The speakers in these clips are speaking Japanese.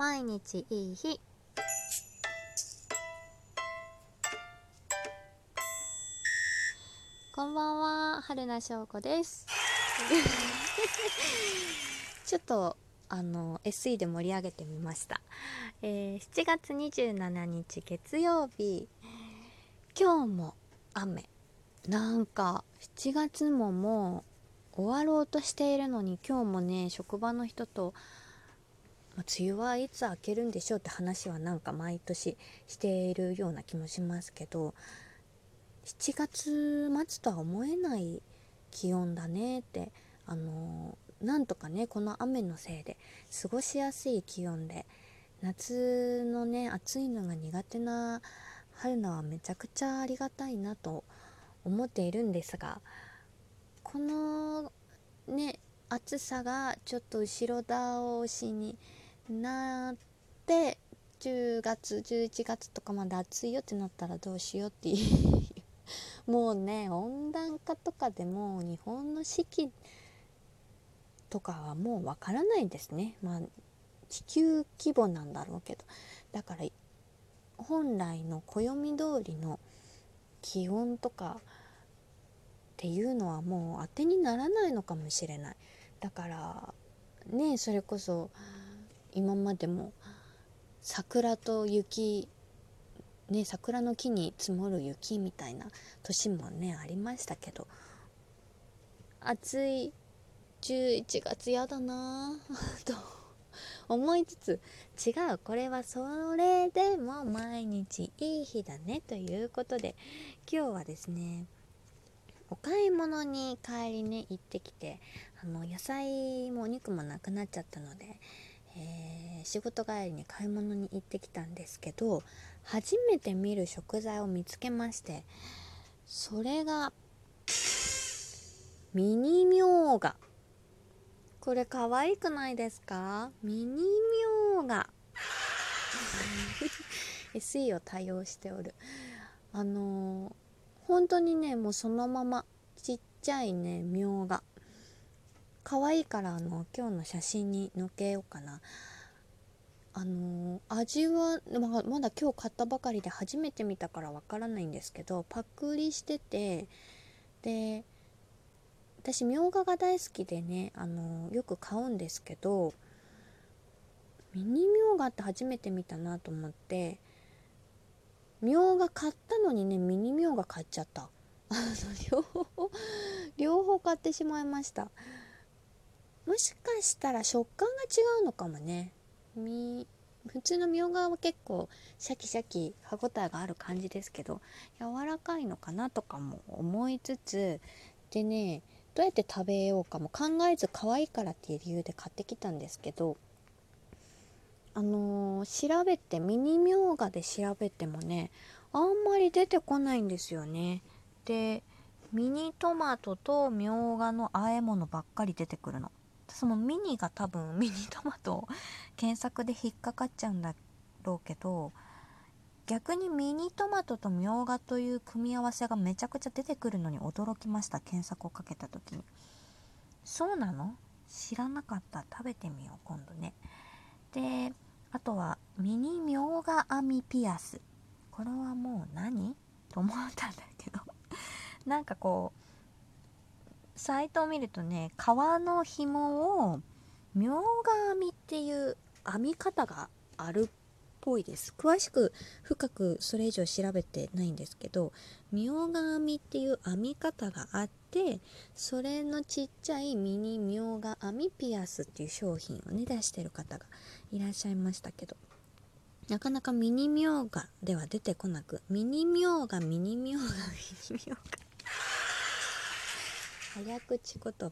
毎日いい日。こんばんは春名翔子です。ちょっとあの SE で盛り上げてみました、えー、7月27日月曜日。今日も雨。なんか7月ももう終わろうとしているのに今日もね職場の人とま梅雨はいつ明けるんでしょうって話はなんか毎年しているような気もしますけど7月末とは思えない気温だねってあのなんとかねこの雨のせいで過ごしやすい気温で夏のね暑いのが苦手な春菜はめちゃくちゃありがたいなと思っているんですがこのね暑さがちょっと後ろ倒しになって10月11月とかまで暑いよってなったらどうしようっていう。もうね温暖化とかでも日本の四季とかはもうわからないですね。まあ地球規模なんだろうけど。だから本来の暦通りの気温とかっていうのはもう当てにならないのかもしれない。だからねそれこそ今までも桜と雪ね桜の木に積もる雪みたいな年もねありましたけど暑い11月やだな と思いつつ違うこれはそれでも毎日いい日だねということで今日はですねお買い物に帰りね行ってきてあの野菜もお肉もなくなっちゃったので、えー、仕事帰りに買い物に行ってきたんですけど初めて見る食材を見つけましてそれがミニミョウガ。これ可愛くないですか？ミニミョウガ。SE を多用しておる。あのー、本当にねもうそのままちっちゃいねみょうが可愛いからあの今日の写真に載っけようかな。あの、味はままだ今日買ったばかりで初めて見たからわからないんですけどパクリしててで私みょうがが大好きでねあのよく買うんですけどミニみょうがって初めて見たなと思ってみょうが買ったのにねミニみょうが買っちゃった。両方両方買ってしまいました。もしかしたら食感が違うのかもね。み普通のみょうがは結構シャキシャキ歯ごたえがある感じですけど柔らかいのかなとかも思いつつでねどうやって食べようかも。考えず可愛いからっていう理由で買ってきたんですけどあのー、調べてミニみょうがで調べてもねあんまり出てこないんですよね。でミニトマトとみょうがの和え物ばっかり出てくるの。そのミニが多分ミニトマト 検索で引っかかっちゃうんだろうけど逆にミニトマトとみょうがという組み合わせがめちゃくちゃ出てくるのに驚きました検索をかけた時に。そうなの？知らなかった。食べてみよう今度ね。であとはミニみょうが編みピアス。これはもう何？と思ったんだけど。なんかこうサイトを見るとね革の紐をみょうが編みっていう編み方があるっぽいです。詳しく深くそれ以上調べてないんですけどみょうが編みっていう編み方があってそれのちっちゃいミニみょうが編みピアスっていう商品をね出してる方がいらっしゃいましたけど。なかなかミニみょうがでは出てこなくミニみょうがミニみょうがミニみょうが早口言葉。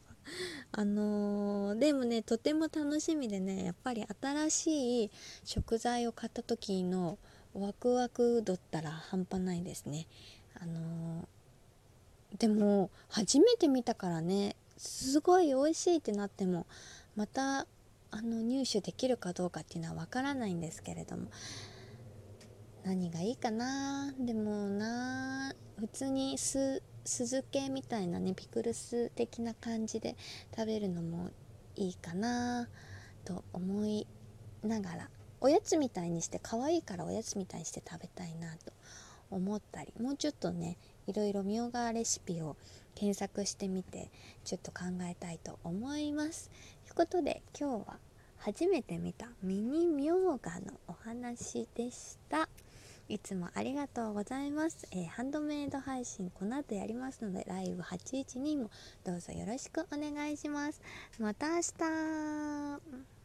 あのー、でもねとても楽しみでねやっぱり新しい食材を買った時のワクワク度ったら半端ないですね。あのー、でも初めて見たからねすごい美味しいってなってもまたあの入手できるかどうかっていうのはわからないんですけれども。何がいいかな？でもな普通に酢酢漬けみたいなねピクルス的な感じで食べるのもいいかなと思いながらおやつみたいにして可愛いからおやつみたいにして食べたいなと思ったりもうちょっとねいろいろみょうがレシピを検索してみてちょっと考えたいと思います。ということで今日は初めて見たミニみょうがのお話でした。いつもありがとうございます、えー、ハンドメイド配信この後やりますのでライブ812もどうぞよろしくお願いします。また明日。